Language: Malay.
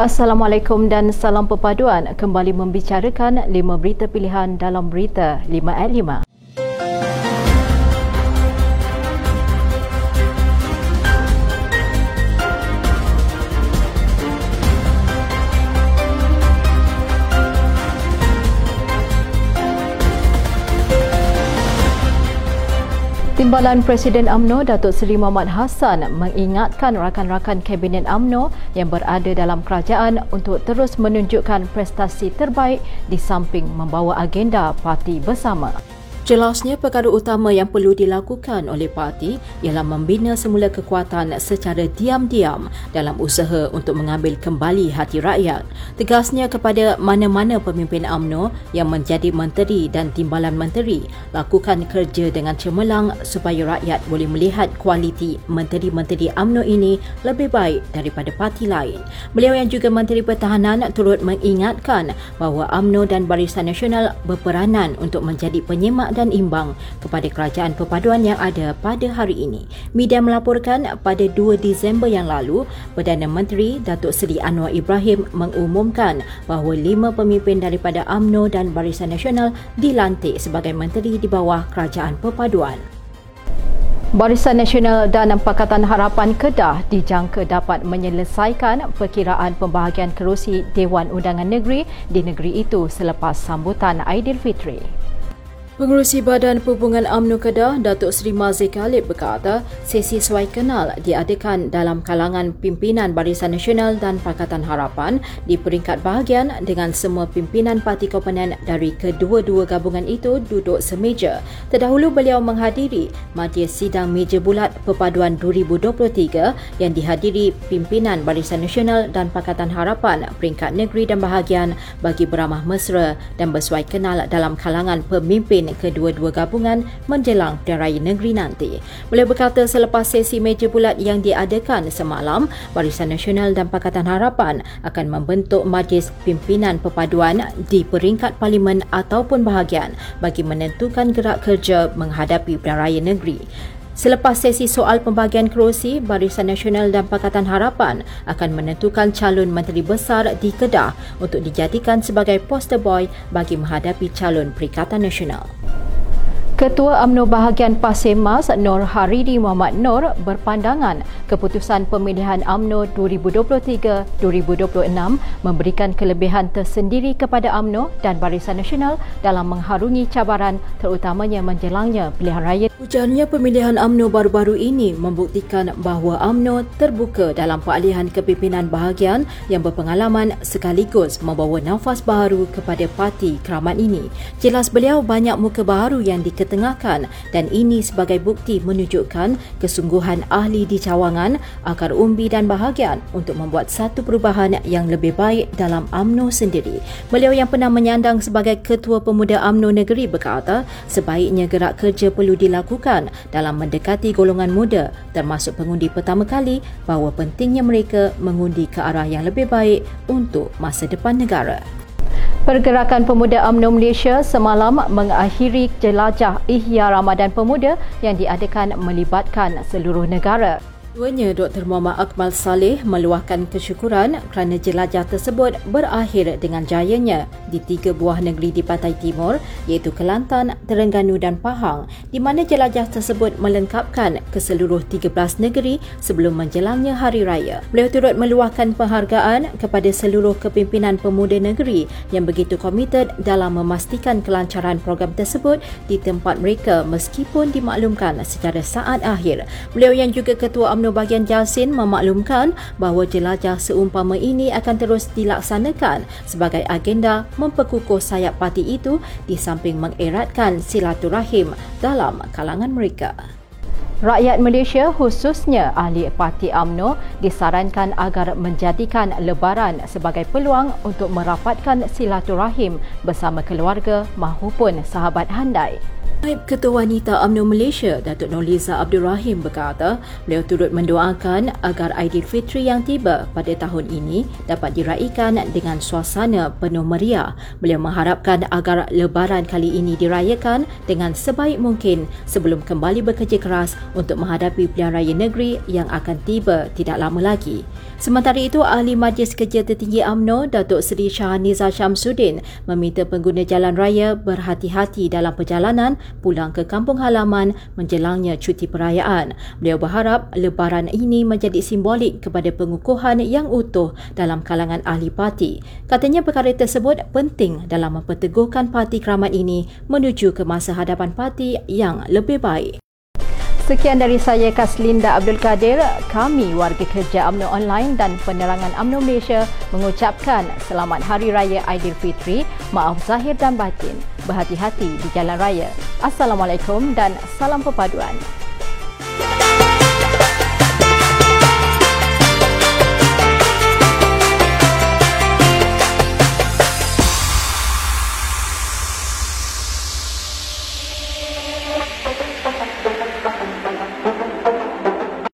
Assalamualaikum dan salam perpaduan. Kembali membicarakan lima berita pilihan dalam berita 5 at 5. Timbalan Presiden AMNO Datuk Seri Muhammad Hassan mengingatkan rakan-rakan Kabinet AMNO yang berada dalam kerajaan untuk terus menunjukkan prestasi terbaik di samping membawa agenda parti bersama. Jelasnya perkara utama yang perlu dilakukan oleh parti ialah membina semula kekuatan secara diam-diam dalam usaha untuk mengambil kembali hati rakyat. Tegasnya kepada mana-mana pemimpin AMNO yang menjadi menteri dan timbalan menteri lakukan kerja dengan cemerlang supaya rakyat boleh melihat kualiti menteri-menteri AMNO ini lebih baik daripada parti lain. Beliau yang juga Menteri Pertahanan turut mengingatkan bahawa AMNO dan Barisan Nasional berperanan untuk menjadi penyemak dan imbang kepada kerajaan perpaduan yang ada pada hari ini. Media melaporkan pada 2 Disember yang lalu, Perdana Menteri Datuk Seri Anwar Ibrahim mengumumkan bahawa lima pemimpin daripada AMNO dan Barisan Nasional dilantik sebagai menteri di bawah kerajaan perpaduan. Barisan Nasional dan Pakatan Harapan Kedah dijangka dapat menyelesaikan perkiraan pembahagian kerusi Dewan Undangan Negeri di negeri itu selepas sambutan Aidilfitri. Pengurusi Badan Perhubungan UMNO Kedah, Datuk Seri Mazir Khalid berkata, sesi suai kenal diadakan dalam kalangan pimpinan Barisan Nasional dan Pakatan Harapan di peringkat bahagian dengan semua pimpinan parti komponen dari kedua-dua gabungan itu duduk semeja. Terdahulu beliau menghadiri majlis sidang meja bulat perpaduan 2023 yang dihadiri pimpinan Barisan Nasional dan Pakatan Harapan peringkat negeri dan bahagian bagi beramah mesra dan bersuai kenal dalam kalangan pemimpin kedua-dua gabungan menjelang Pilihan Raya Negeri nanti. Beliau berkata selepas sesi meja bulat yang diadakan semalam, Barisan Nasional dan Pakatan Harapan akan membentuk majlis pimpinan perpaduan di peringkat parlimen ataupun bahagian bagi menentukan gerak kerja menghadapi Pilihan Raya Negeri. Selepas sesi soal pembagian kerusi, Barisan Nasional dan Pakatan Harapan akan menentukan calon Menteri Besar di Kedah untuk dijadikan sebagai poster boy bagi menghadapi calon Perikatan Nasional. Ketua UMNO Bahagian Pasir Mas Nur Haridi Muhammad Nur berpandangan keputusan pemilihan UMNO 2023-2026 memberikan kelebihan tersendiri kepada UMNO dan Barisan Nasional dalam mengharungi cabaran terutamanya menjelangnya pilihan raya. Ujarnya pemilihan UMNO baru-baru ini membuktikan bahawa UMNO terbuka dalam peralihan kepimpinan bahagian yang berpengalaman sekaligus membawa nafas baru kepada parti keramat ini. Jelas beliau banyak muka baru yang diketahui ketengahkan dan ini sebagai bukti menunjukkan kesungguhan ahli di cawangan, akar umbi dan bahagian untuk membuat satu perubahan yang lebih baik dalam AMNO sendiri. Beliau yang pernah menyandang sebagai Ketua Pemuda AMNO Negeri berkata, sebaiknya gerak kerja perlu dilakukan dalam mendekati golongan muda termasuk pengundi pertama kali bahawa pentingnya mereka mengundi ke arah yang lebih baik untuk masa depan negara. Pergerakan Pemuda UMNO Malaysia semalam mengakhiri jelajah Ihya Ramadan Pemuda yang diadakan melibatkan seluruh negara. Ketuanya Dr. Muhammad Akmal Saleh meluahkan kesyukuran kerana jelajah tersebut berakhir dengan jayanya di tiga buah negeri di Pantai Timur iaitu Kelantan, Terengganu dan Pahang di mana jelajah tersebut melengkapkan ke seluruh 13 negeri sebelum menjelangnya Hari Raya. Beliau turut meluahkan penghargaan kepada seluruh kepimpinan pemuda negeri yang begitu komited dalam memastikan kelancaran program tersebut di tempat mereka meskipun dimaklumkan secara saat akhir. Beliau yang juga Ketua UMNO bahagian Jalsin memaklumkan bahawa jelajah seumpama ini akan terus dilaksanakan sebagai agenda memperkukuh sayap parti itu di samping mengeratkan silaturahim dalam kalangan mereka. Rakyat Malaysia khususnya ahli parti AMNO disarankan agar menjadikan lebaran sebagai peluang untuk merapatkan silaturahim bersama keluarga maupun sahabat handai. Naib Ketua Wanita UMNO Malaysia, Datuk Noliza Abdul Rahim berkata, beliau turut mendoakan agar Aidilfitri yang tiba pada tahun ini dapat diraikan dengan suasana penuh meriah. Beliau mengharapkan agar lebaran kali ini dirayakan dengan sebaik mungkin sebelum kembali bekerja keras untuk menghadapi pilihan raya negeri yang akan tiba tidak lama lagi. Sementara itu, Ahli Majlis Kerja Tertinggi UMNO, Datuk Seri Shahaniza Syamsuddin meminta pengguna jalan raya berhati-hati dalam perjalanan pulang ke kampung halaman menjelangnya cuti perayaan. Beliau berharap lebaran ini menjadi simbolik kepada pengukuhan yang utuh dalam kalangan ahli parti. Katanya perkara tersebut penting dalam memperteguhkan parti keramat ini menuju ke masa hadapan parti yang lebih baik. Sekian dari saya Kaslinda Abdul Kadir. Kami warga kerja UMNO Online dan penerangan UMNO Malaysia mengucapkan selamat Hari Raya Aidilfitri. Maaf zahir dan batin. Berhati-hati di jalan raya. Assalamualaikum dan salam perpaduan.